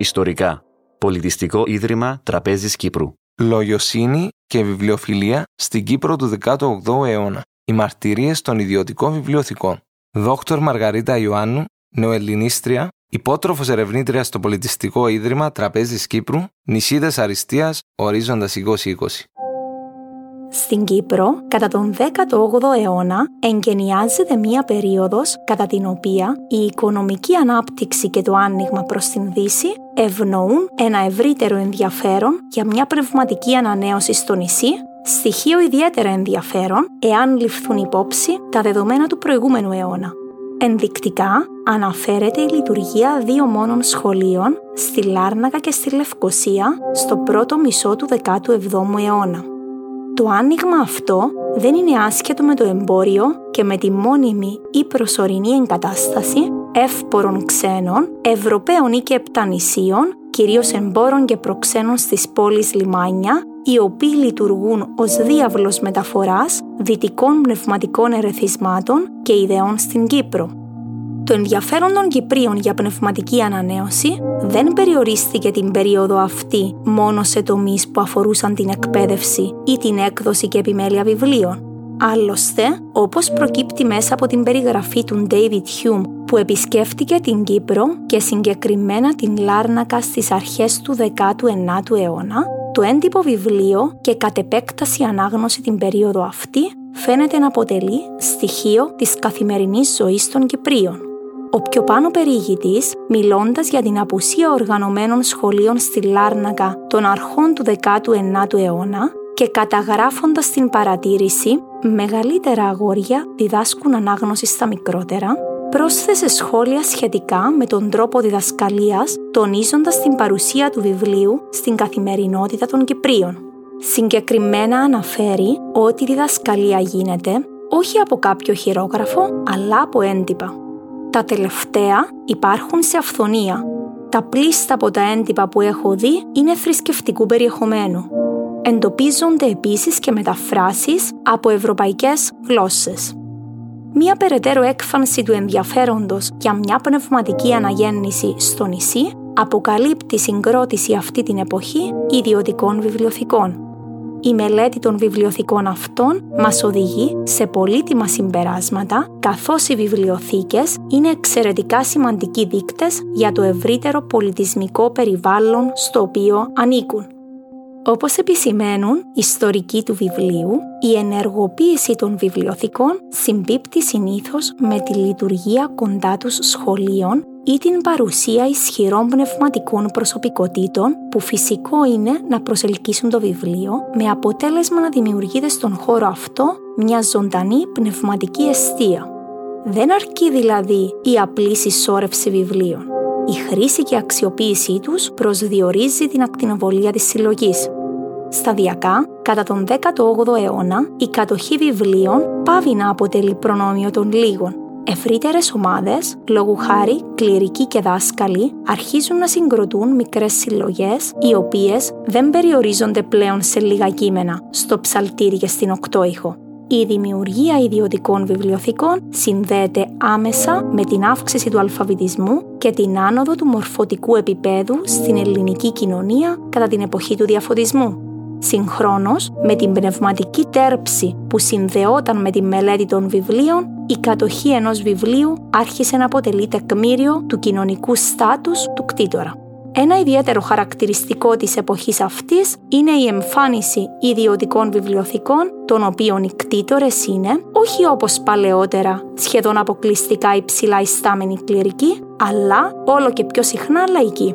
Φίλα μου ιστορικά. Πολιτιστικό Ίδρυμα Τραπέζης Κύπρου. Λογιοσύνη και βιβλιοφιλία στην Κύπρο του 18ου αιώνα. Οι μαρτυρίες των ιδιωτικών βιβλιοθηκών. Δόκτωρ Μαργαρίτα Ιωάννου, νεοελληνίστρια, υπότροφος ερευνήτρια στο Πολιτιστικό Ίδρυμα Τραπέζης Κύπρου, νησίδες Αριστείας, ορίζοντας 2020. Στην Κύπρο, κατά τον 18ο αιώνα, εγκαινιάζεται μία περίοδος κατά την οποία η οικονομική ανάπτυξη και το άνοιγμα προς την Δύση ευνοούν ένα ευρύτερο ενδιαφέρον για μια πνευματική ανανέωση στο νησί, στοιχείο ιδιαίτερα ενδιαφέρον εάν ληφθούν υπόψη τα δεδομένα του προηγούμενου αιώνα. Ενδεικτικά αναφέρεται η λειτουργία δύο μόνων σχολείων στη Λάρνακα και στη Λευκοσία στο πρώτο μισό του 17ου αιώνα. Το άνοιγμα αυτό δεν είναι άσχετο με το εμπόριο και με τη μόνιμη ή προσωρινή εγκατάσταση εύπορων ξένων, Ευρωπαίων ή και επτανησίων, κυρίως εμπόρων και προξένων στις πόλεις λιμάνια, οι οποίοι λειτουργούν ως διάβλος μεταφοράς δυτικών πνευματικών ερεθισμάτων και ιδεών στην Κύπρο. Το ενδιαφέρον των Κυπρίων για πνευματική ανανέωση δεν περιορίστηκε την περίοδο αυτή μόνο σε τομείς που αφορούσαν την εκπαίδευση ή την έκδοση και επιμέλεια βιβλίων. Άλλωστε, όπως προκύπτει μέσα από την περιγραφή του David Hume που επισκέφτηκε την Κύπρο και συγκεκριμένα την Λάρνακα στις αρχές του 19ου αιώνα, το έντυπο βιβλίο και κατ' επέκταση ανάγνωση την περίοδο αυτή φαίνεται να αποτελεί στοιχείο της καθημερινής ζωής των Κυπρίων. Ο πιο πάνω περιηγητής, μιλώντας για την απουσία οργανωμένων σχολείων στη Λάρνακα των αρχών του 19ου αιώνα και καταγράφοντας την παρατήρηση «μεγαλύτερα αγόρια διδάσκουν ανάγνωση στα μικρότερα», πρόσθεσε σχόλια σχετικά με τον τρόπο διδασκαλίας, τονίζοντας την παρουσία του βιβλίου στην καθημερινότητα των Κυπρίων. Συγκεκριμένα αναφέρει ότι η διδασκαλία γίνεται όχι από κάποιο χειρόγραφο, αλλά από έντυπα. Τα τελευταία υπάρχουν σε αυθονία. Τα πλήστα από τα έντυπα που έχω δει είναι θρησκευτικού περιεχομένου. Εντοπίζονται επίσης και μεταφράσεις από ευρωπαϊκές γλώσσες. Μία περαιτέρω έκφανση του ενδιαφέροντος για μια πνευματική αναγέννηση στο νησί αποκαλύπτει συγκρότηση αυτή την εποχή ιδιωτικών βιβλιοθηκών. Η μελέτη των βιβλιοθηκών αυτών μας οδηγεί σε πολύτιμα συμπεράσματα, καθώς οι βιβλιοθήκες είναι εξαιρετικά σημαντικοί δείκτες για το ευρύτερο πολιτισμικό περιβάλλον στο οποίο ανήκουν. Όπως επισημαίνουν ιστορικοί του βιβλίου, η ενεργοποίηση των βιβλιοθηκών συμπίπτει συνήθως με τη λειτουργία κοντά τους σχολείων ή την παρουσία ισχυρών πνευματικών προσωπικότητων που φυσικό είναι να προσελκύσουν το βιβλίο με αποτέλεσμα να δημιουργείται στον χώρο αυτό μια ζωντανή πνευματική αιστεία. Δεν αρκεί δηλαδή η απλή συσσόρευση βιβλίων. Η χρήση και αξιοποίησή τους προσδιορίζει την ακτινοβολία της συλλογής. Σταδιακά, κατά τον 18ο αιώνα, η κατοχή βιβλίων πάβει να αποτελεί προνόμιο των λίγων Ευρύτερες ομάδες, λόγου χάρη κληρικοί και δάσκαλοι, αρχίζουν να συγκροτούν μικρές συλλογές, οι οποίες δεν περιορίζονται πλέον σε λίγα κείμενα, στο ψαλτήρι και στην οκτώηχο. Η δημιουργία ιδιωτικών βιβλιοθηκών συνδέεται άμεσα με την αύξηση του αλφαβητισμού και την άνοδο του μορφωτικού επίπεδου στην ελληνική κοινωνία κατά την εποχή του διαφωτισμού. Συγχρόνως, με την πνευματική τέρψη που συνδεόταν με τη μελέτη των βιβλίων, η κατοχή ενός βιβλίου άρχισε να αποτελεί τεκμήριο του κοινωνικού στάτους του κτήτορα. Ένα ιδιαίτερο χαρακτηριστικό της εποχής αυτής είναι η εμφάνιση ιδιωτικών βιβλιοθηκών, των οποίων οι κτήτορες είναι, όχι όπως παλαιότερα, σχεδόν αποκλειστικά υψηλά ιστάμενοι κληρικοί, αλλά όλο και πιο συχνά λαϊκοί.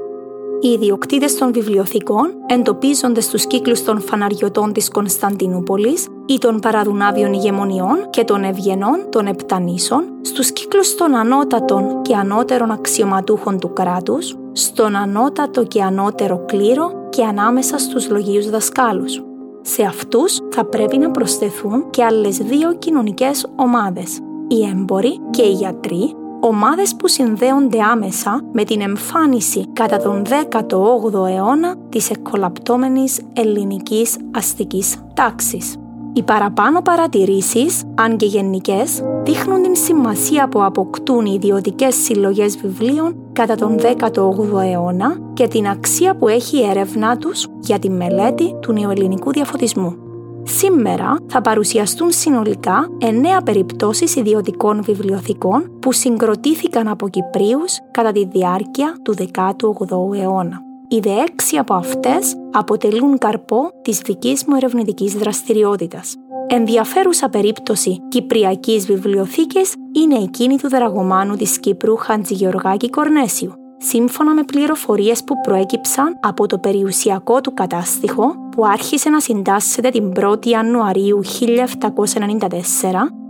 Οι ιδιοκτήτες των βιβλιοθηκών εντοπίζονται στους κύκλους των φαναριωτών της Κωνσταντινούπολης ή των παραδουνάβιων ηγεμονιών και των ευγενών των Επτανήσων, στους κύκλους των ανώτατων και ανώτερων αξιωματούχων του κράτους, στον ανώτατο και ανώτερο κλήρο και ανάμεσα στους λογίους δασκάλους. Σε αυτούς θα πρέπει να προσθεθούν και άλλες δύο κοινωνικές ομάδες, οι έμποροι και οι γιατροί ομάδες που συνδέονται άμεσα με την εμφάνιση κατά τον 18ο αιώνα της εκολαπτώμενης ελληνικής αστικής τάξης. Οι παραπάνω παρατηρήσεις, αν και γενικές, δείχνουν την σημασία που αποκτούν οι ιδιωτικές συλλογές βιβλίων κατά τον 18ο αιώνα και την αξία που έχει η έρευνά τους για τη μελέτη του νεοελληνικού διαφωτισμού. Σήμερα θα παρουσιαστούν συνολικά εννέα περιπτώσεις ιδιωτικών βιβλιοθηκών που συγκροτήθηκαν από Κυπρίους κατά τη διάρκεια του 18ου αιώνα. Οι δε έξι από αυτές αποτελούν καρπό της δικής μου ερευνητικής δραστηριότητας. Ενδιαφέρουσα περίπτωση Κυπριακής βιβλιοθήκης είναι εκείνη του δραγωμάνου της Κύπρου Χαντζηγεωργάκη Κορνέσιου, σύμφωνα με πληροφορίες που προέκυψαν από το περιουσιακό του κατάστοιχο που άρχισε να συντάσσεται την 1η Ιανουαρίου 1794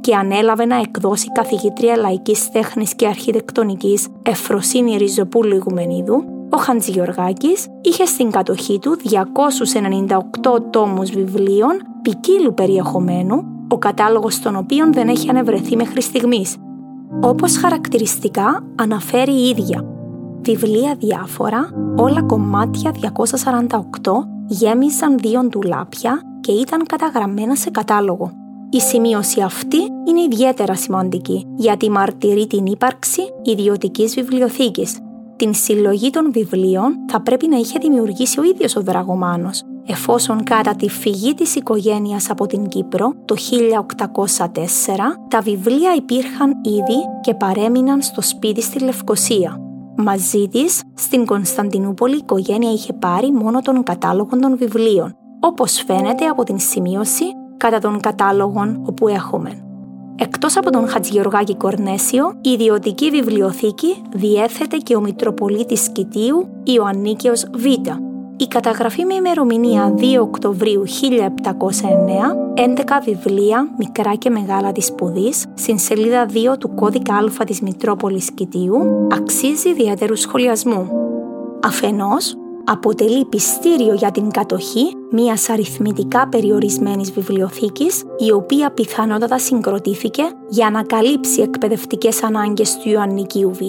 και ανέλαβε να εκδώσει καθηγήτρια λαϊκής τέχνης και αρχιτεκτονικής Εφροσύνη Ριζοπούλου Ιγουμενίδου, ο Χαντζηγιοργάκης είχε στην κατοχή του 298 τόμους βιβλίων ποικίλου περιεχομένου, ο κατάλογος των οποίων δεν έχει ανεβρεθεί μέχρι στιγμής. Όπως χαρακτηριστικά αναφέρει η ίδια βιβλία διάφορα, όλα κομμάτια 248 γέμισαν δύο ντουλάπια και ήταν καταγραμμένα σε κατάλογο. Η σημείωση αυτή είναι ιδιαίτερα σημαντική γιατί μαρτυρεί την ύπαρξη ιδιωτικής βιβλιοθήκης. Την συλλογή των βιβλίων θα πρέπει να είχε δημιουργήσει ο ίδιος ο Δραγωμάνος, εφόσον κατά τη φυγή της οικογένειας από την Κύπρο το 1804 τα βιβλία υπήρχαν ήδη και παρέμειναν στο σπίτι στη Λευκοσία. Μαζί της, στην Κωνσταντινούπολη η οικογένεια είχε πάρει μόνο τον κατάλογο των βιβλίων, όπως φαίνεται από την σημείωση κατά των κατάλογων όπου έχουμε. Εκτός από τον Χατζηγεωργάκη Κορνέσιο, η ιδιωτική βιβλιοθήκη διέθετε και ο Μητροπολίτης Κιτίου Ιωαννίκαιος Β, η καταγραφή με ημερομηνία 2 Οκτωβρίου 1709, 11 βιβλία, μικρά και μεγάλα της σπουδής, στην σελίδα 2 του κώδικα Α της Μητρόπολης Κιτίου, αξίζει ιδιαίτερου σχολιασμού. Αφενός, αποτελεί πιστήριο για την κατοχή μιας αριθμητικά περιορισμένης βιβλιοθήκης, η οποία πιθανότατα συγκροτήθηκε για να καλύψει εκπαιδευτικές ανάγκες του Ιωαννικίου Β,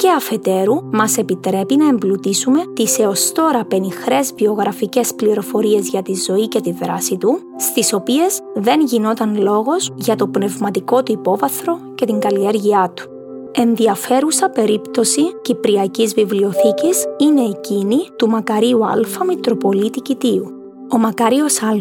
και αφετέρου μας επιτρέπει να εμπλουτίσουμε τις έως τώρα πενιχρές βιογραφικές πληροφορίες για τη ζωή και τη δράση του, στις οποίες δεν γινόταν λόγος για το πνευματικό του υπόβαθρο και την καλλιέργειά του. Ενδιαφέρουσα περίπτωση Κυπριακής Βιβλιοθήκης είναι εκείνη του Μακαρίου Α Μητροπολίτη Κιτίου, ο Μακάριος Α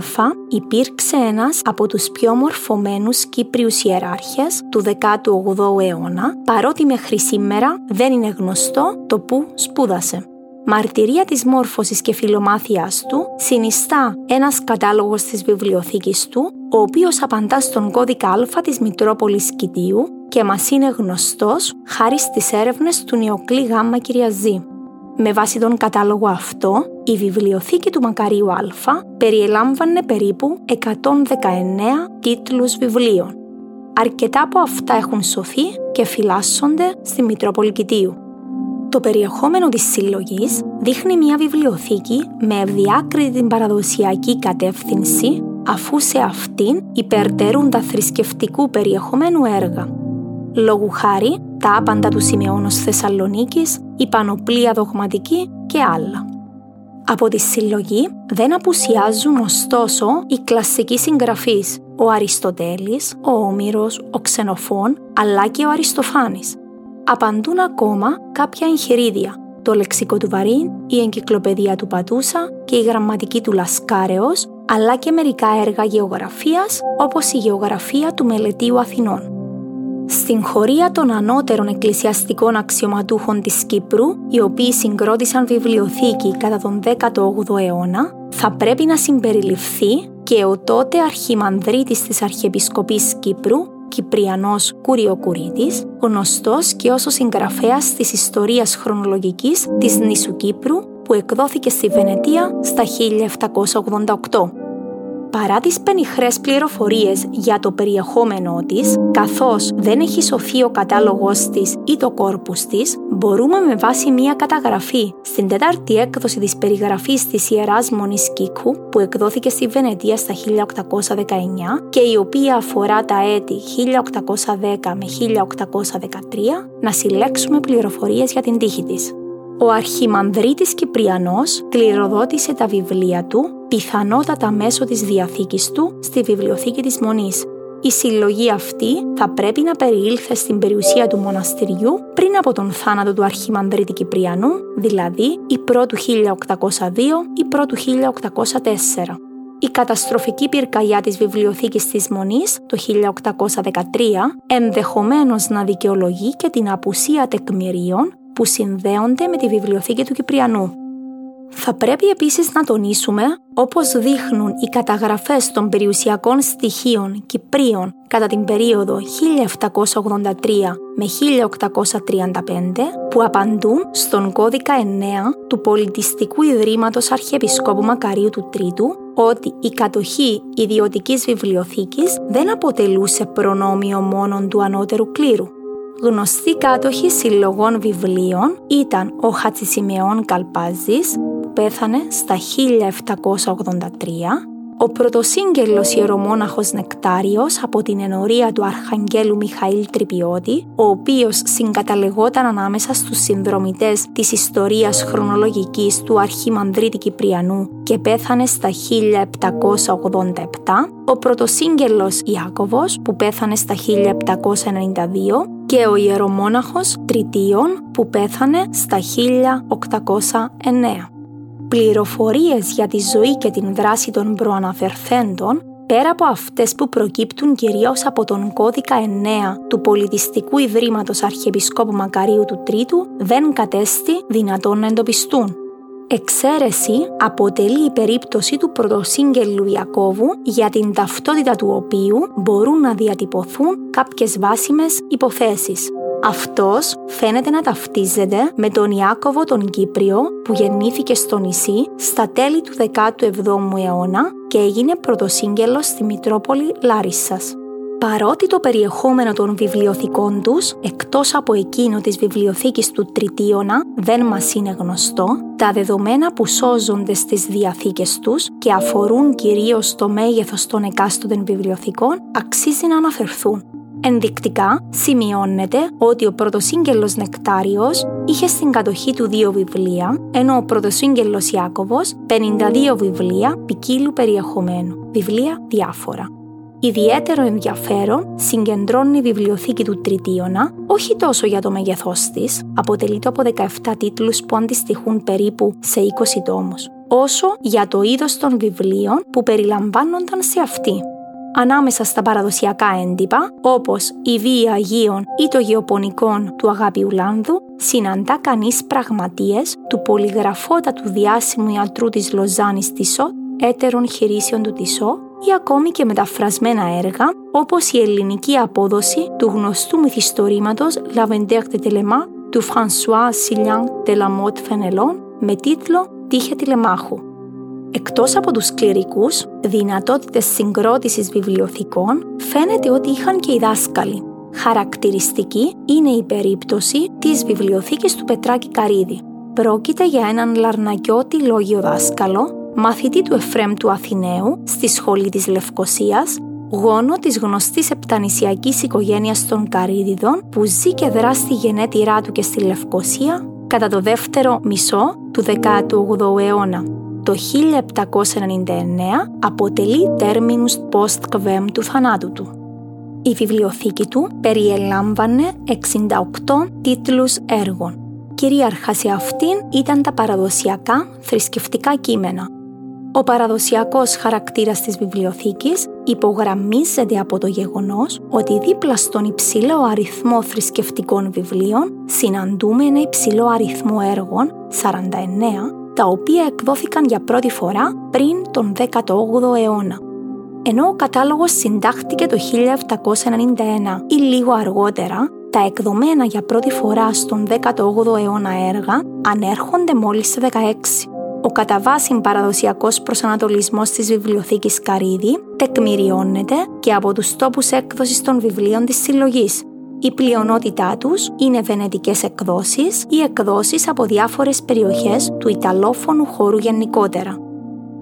υπήρξε ένας από τους πιο μορφωμένους Κύπριους ιεράρχες του 18ου αιώνα, παρότι μέχρι σήμερα δεν είναι γνωστό το που σπούδασε. Μαρτυρία της μόρφωσης και φιλομάθειάς του συνιστά ένας κατάλογος της βιβλιοθήκης του, ο οποίος απαντά στον κώδικα Α της Μητρόπολης Κιτίου και μας είναι γνωστός χάρη στις έρευνες του Νεοκλή Γ Κυριαζή. Με βάση τον κατάλογο αυτό, η βιβλιοθήκη του Μακαρίου Α περιελάμβανε περίπου 119 τίτλους βιβλίων. Αρκετά από αυτά έχουν σωθεί και φυλάσσονται στη Μητρόπολη Κιτίου. Το περιεχόμενο της συλλογής δείχνει μια βιβλιοθήκη με ευδιάκριτη την παραδοσιακή κατεύθυνση αφού σε αυτήν υπερτερούν τα θρησκευτικού περιεχομένου έργα. Λόγου χάρη, τα άπαντα του Σιμεώνος Θεσσαλονίκης, η πανοπλία δογματική και άλλα. Από τη συλλογή δεν απουσιάζουν ωστόσο οι κλασικοί συγγραφείς, ο Αριστοτέλης, ο Όμηρος, ο Ξενοφών, αλλά και ο Αριστοφάνης. Απαντούν ακόμα κάποια εγχειρίδια, το λεξικό του Βαρίν, η εγκυκλοπαιδεία του Πατούσα και η γραμματική του Λασκάρεως, αλλά και μερικά έργα γεωγραφίας όπως η γεωγραφία του Μελετίου Αθηνών. Στην χωρία των ανώτερων εκκλησιαστικών αξιωματούχων της Κύπρου, οι οποίοι συγκρότησαν βιβλιοθήκη κατά τον 18ο αιώνα, θα πρέπει να συμπεριληφθεί και ο τότε αρχιμανδρίτης της Αρχιεπισκοπής Κύπρου, Κυπριανός Κουριοκουρίτης, γνωστός και ως ο συγγραφέας της ιστορίας χρονολογικής της νήσου Κύπρου που εκδόθηκε στη Βενετία στα 1788 παρά τις πενιχρές πληροφορίες για το περιεχόμενό της, καθώς δεν έχει σωθεί ο κατάλογος της ή το κόρπους της, μπορούμε με βάση μια καταγραφή στην τέταρτη έκδοση της περιγραφής της Ιεράς Μονής Κίκου που εκδόθηκε στη Βενετία στα 1819 και η οποία αφορά τα έτη 1810 με 1813 να συλλέξουμε πληροφορίες για την τύχη της. Ο Αρχιμανδρίτης Κυπριανός κληροδότησε τα βιβλία του, πιθανότατα μέσω της διαθήκης του, στη βιβλιοθήκη της Μονής. Η συλλογή αυτή θα πρέπει να περιήλθε στην περιουσία του μοναστηριού πριν από τον θάνατο του Αρχιμανδρίτη Κυπριανού, δηλαδή η πρώτου 1802 ή πρώτου 1804. Η καταστροφική πυρκαγιά της βιβλιοθήκης της Μονής το 1813 ενδεχομένως να δικαιολογεί και την απουσία τεκμηρίων που συνδέονται με τη βιβλιοθήκη του Κυπριανού. Θα πρέπει επίσης να τονίσουμε, όπως δείχνουν οι καταγραφές των περιουσιακών στοιχείων Κυπρίων κατά την περίοδο 1783 με 1835, που απαντούν στον κώδικα 9 του Πολιτιστικού Ιδρύματος Αρχιεπισκόπου Μακαρίου του Τρίτου, ότι η κατοχή ιδιωτικής βιβλιοθήκης δεν αποτελούσε προνόμιο μόνον του ανώτερου κλήρου, Γνωστοί κάτοχοι συλλογών βιβλίων ήταν ο Χατσισιμεών Καλπάζης, που πέθανε στα 1783, ο πρωτοσύγγελος ιερομόναχος Νεκτάριος από την ενορία του Αρχαγγέλου Μιχαήλ Τρυπιώτη, ο οποίος συγκαταλεγόταν ανάμεσα στους συνδρομητές της ιστορίας χρονολογικής του Αρχιμανδρίτη Κυπριανού και πέθανε στα 1787, ο πρωτοσύγγελος Ιάκωβος που πέθανε στα 1792 και ο ιερομόναχος Τριτίων που πέθανε στα 1809 πληροφορίες για τη ζωή και την δράση των προαναφερθέντων, πέρα από αυτές που προκύπτουν κυρίως από τον κώδικα 9 του Πολιτιστικού Ιδρύματος Αρχιεπισκόπου Μακαρίου του Τρίτου, δεν κατέστη δυνατόν να εντοπιστούν. Εξαίρεση αποτελεί η περίπτωση του πρωτοσύγγελου Ιακώβου για την ταυτότητα του οποίου μπορούν να διατυπωθούν κάποιες βάσιμες υποθέσεις. Αυτός φαίνεται να ταυτίζεται με τον Ιάκωβο τον Κύπριο που γεννήθηκε στο νησί στα τέλη του 17ου αιώνα και έγινε πρωτοσύγγελος στη Μητρόπολη Λάρισσας. Παρότι το περιεχόμενο των βιβλιοθηκών τους, εκτός από εκείνο της βιβλιοθήκης του Τριτίωνα, δεν μας είναι γνωστό, τα δεδομένα που σώζονται στις διαθήκες τους και αφορούν κυρίως το μέγεθος των εκάστοτε βιβλιοθηκών, αξίζει να αναφερθούν. Ενδεικτικά σημειώνεται ότι ο πρωτοσύγγελος Νεκτάριος είχε στην κατοχή του δύο βιβλία, ενώ ο πρωτοσύγγελος Ιάκωβος 52 βιβλία ποικίλου περιεχομένου, βιβλία διάφορα. Ιδιαίτερο ενδιαφέρον συγκεντρώνει η βιβλιοθήκη του Τριτίωνα όχι τόσο για το μέγεθός της, αποτελείται από 17 τίτλους που αντιστοιχούν περίπου σε 20 τόμους, όσο για το είδος των βιβλίων που περιλαμβάνονταν σε αυτή ανάμεσα στα παραδοσιακά έντυπα, όπως η βία Αγίων ή το γεωπονικό του Αγάπιου Λάνδου, συναντά κανείς πραγματίες του πολυγραφότατου διάσημου ιατρού της Λοζάνης Τισό, έτερων χειρήσεων του Τισό ή ακόμη και μεταφρασμένα έργα όπως η ελληνική απόδοση του γνωστού μυθιστορήματος La Vendeur de Telema του François Sillon de la Motte Fenelon με τίτλο «Τύχε τηλεμάχου». Εκτός από τους κληρικούς, δυνατότητες συγκρότησης βιβλιοθηκών φαίνεται ότι είχαν και οι δάσκαλοι. Χαρακτηριστική είναι η περίπτωση της βιβλιοθήκης του Πετράκη Καρίδη. Πρόκειται για έναν λαρνακιώτη λόγιο δάσκαλο, μαθητή του Εφρέμ του Αθηναίου στη σχολή της Λευκοσίας, γόνο της γνωστής επτανησιακής οικογένειας των Καρίδιδων που ζει και δρά στη γενέτειρά του και στη Λευκοσία κατά το δεύτερο μισό του 18ου αιώνα το 1799 αποτελεί τέρμινους post-quem του θανάτου του. Η βιβλιοθήκη του περιελάμβανε 68 τίτλους έργων. Κυρίαρχα σε αυτήν ήταν τα παραδοσιακά θρησκευτικά κείμενα. Ο παραδοσιακός χαρακτήρας της βιβλιοθήκης υπογραμμίζεται από το γεγονός ότι δίπλα στον υψηλό αριθμό θρησκευτικών βιβλίων συναντούμε ένα υψηλό αριθμό έργων, 49, τα οποία εκδόθηκαν για πρώτη φορά πριν τον 18ο αιώνα. Ενώ ο κατάλογος συντάχθηκε το 1791 ή λίγο αργότερα, τα εκδομένα για πρώτη φορά στον 18ο αιώνα έργα ανέρχονται μόλις σε 16. Ο κατά βάση παραδοσιακός προσανατολισμός της βιβλιοθήκης Καρίδη τεκμηριώνεται και από τους τόπους έκδοσης των βιβλίων της συλλογής, η πλειονότητά τους είναι βενετικές εκδόσεις ή εκδόσεις από διάφορες περιοχές του Ιταλόφωνου χώρου γενικότερα.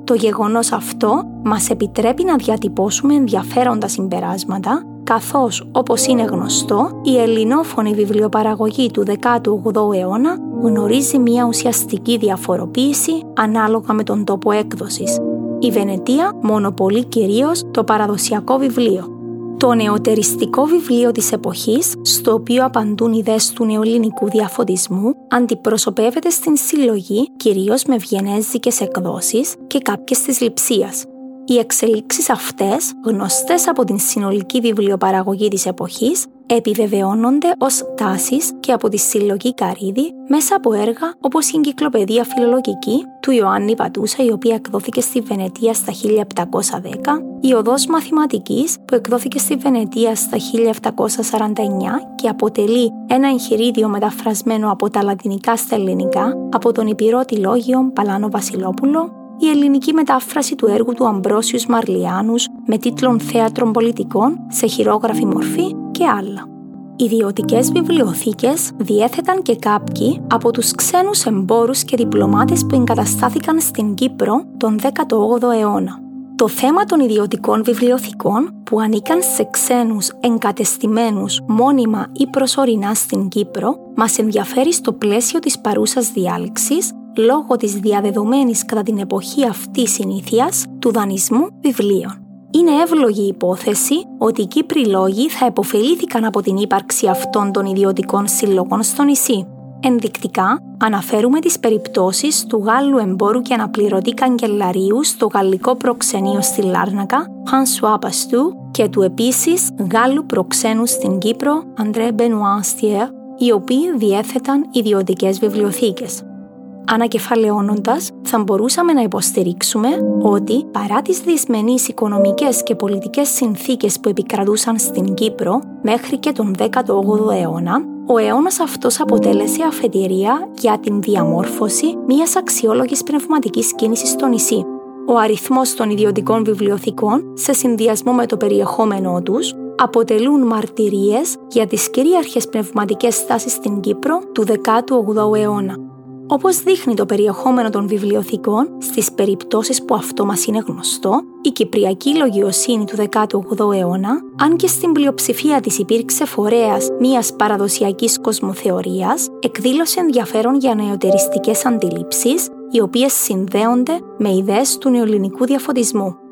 Το γεγονός αυτό μας επιτρέπει να διατυπώσουμε ενδιαφέροντα συμπεράσματα, καθώς, όπως είναι γνωστό, η ελληνόφωνη βιβλιοπαραγωγή του 18ου αιώνα γνωρίζει μια ουσιαστική διαφοροποίηση ανάλογα με τον τόπο έκδοσης. Η Βενετία μονοπολεί κυρίως το παραδοσιακό βιβλίο, το νεοτεριστικό βιβλίο της εποχής, στο οποίο απαντούν ιδέες του νεοελληνικού διαφωτισμού, αντιπροσωπεύεται στην συλλογή κυρίως με βιενέζικες εκδόσεις και κάποιες της λειψίας. Οι εξελίξεις αυτές, γνωστές από την συνολική βιβλιοπαραγωγή της εποχής, επιβεβαιώνονται ως τάσεις και από τη συλλογή Καρίδη μέσα από έργα όπως η Εγκυκλοπαιδεία Φιλολογική του Ιωάννη Πατούσα η οποία εκδόθηκε στη Βενετία στα 1710, η Οδός Μαθηματικής που εκδόθηκε στη Βενετία στα 1749 και αποτελεί ένα εγχειρίδιο μεταφρασμένο από τα λατινικά στα ελληνικά από τον υπηρώτη λόγιο Παλάνο Βασιλόπουλο η ελληνική μετάφραση του έργου του Αμπρόσιους Μαρλιάνους με τίτλον «Θέατρων πολιτικών» σε χειρόγραφη μορφή και άλλα. Ιδιωτικές βιβλιοθήκες διέθεταν και κάποιοι από τους ξένους εμπόρους και διπλωμάτες που εγκαταστάθηκαν στην Κύπρο τον 18ο αιώνα. Το θέμα των ιδιωτικών βιβλιοθηκών που ανήκαν σε ξένους εγκατεστημένους μόνιμα ή προσωρινά στην Κύπρο μας ενδιαφέρει στο πλαίσιο της παρούσας διάλεξης λόγω της διαδεδομένης κατά την εποχή αυτής συνήθειας του δανεισμού βιβλίων. Είναι εύλογη η υπόθεση ότι οι Κύπροι λόγοι θα επωφελήθηκαν από την ύπαρξη αυτών των ιδιωτικών συλλογών στο νησί. Ενδεικτικά, αναφέρουμε τις περιπτώσεις του Γάλλου εμπόρου και αναπληρωτή καγκελαρίου στο γαλλικό προξενείο στη Λάρνακα, François Παστού, και του επίσης Γάλλου προξένου στην Κύπρο, André Benoit οι οποίοι διέθεταν ιδιωτικές βιβλιοθήκες. Ανακεφαλαιώνοντας, θα μπορούσαμε να υποστηρίξουμε ότι παρά τις δυσμενείς οικονομικές και πολιτικές συνθήκες που επικρατούσαν στην Κύπρο μέχρι και τον 18ο αιώνα, ο αιώνας αυτός αποτέλεσε αφετηρία για την διαμόρφωση μιας αξιόλογης πνευματικής κίνησης στο νησί. Ο αριθμός των ιδιωτικών βιβλιοθηκών, σε συνδυασμό με το περιεχόμενό τους, αποτελούν μαρτυρίες για τις κυρίαρχες πνευματικές στάσεις στην Κύπρο του 18ου αιώνα. Όπως δείχνει το περιεχόμενο των βιβλιοθηκών, στις περιπτώσεις που αυτό μας είναι γνωστό, η Κυπριακή λογιοσύνη του 18ου αιώνα, αν και στην πλειοψηφία της υπήρξε φορέας μιας παραδοσιακής κοσμοθεωρίας, εκδήλωσε ενδιαφέρον για νεοτεριστικές αντιλήψεις, οι οποίες συνδέονται με ιδέες του νεοελληνικού διαφωτισμού.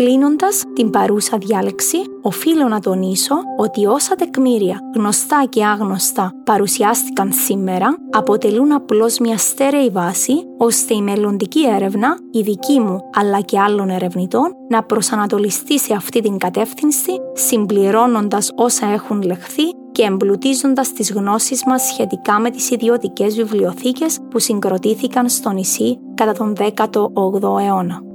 Κλείνοντας την παρούσα διάλεξη, οφείλω να τονίσω ότι όσα τεκμήρια, γνωστά και άγνωστα, παρουσιάστηκαν σήμερα, αποτελούν απλώς μια στέρεη βάση ώστε η μελλοντική έρευνα, η δική μου αλλά και άλλων ερευνητών, να προσανατολιστεί σε αυτή την κατεύθυνση, συμπληρώνοντας όσα έχουν λεχθεί και εμπλουτίζοντας τις γνώσεις μας σχετικά με τις ιδιωτικές βιβλιοθήκες που συγκροτήθηκαν στο νησί κατά τον 18ο αιώνα.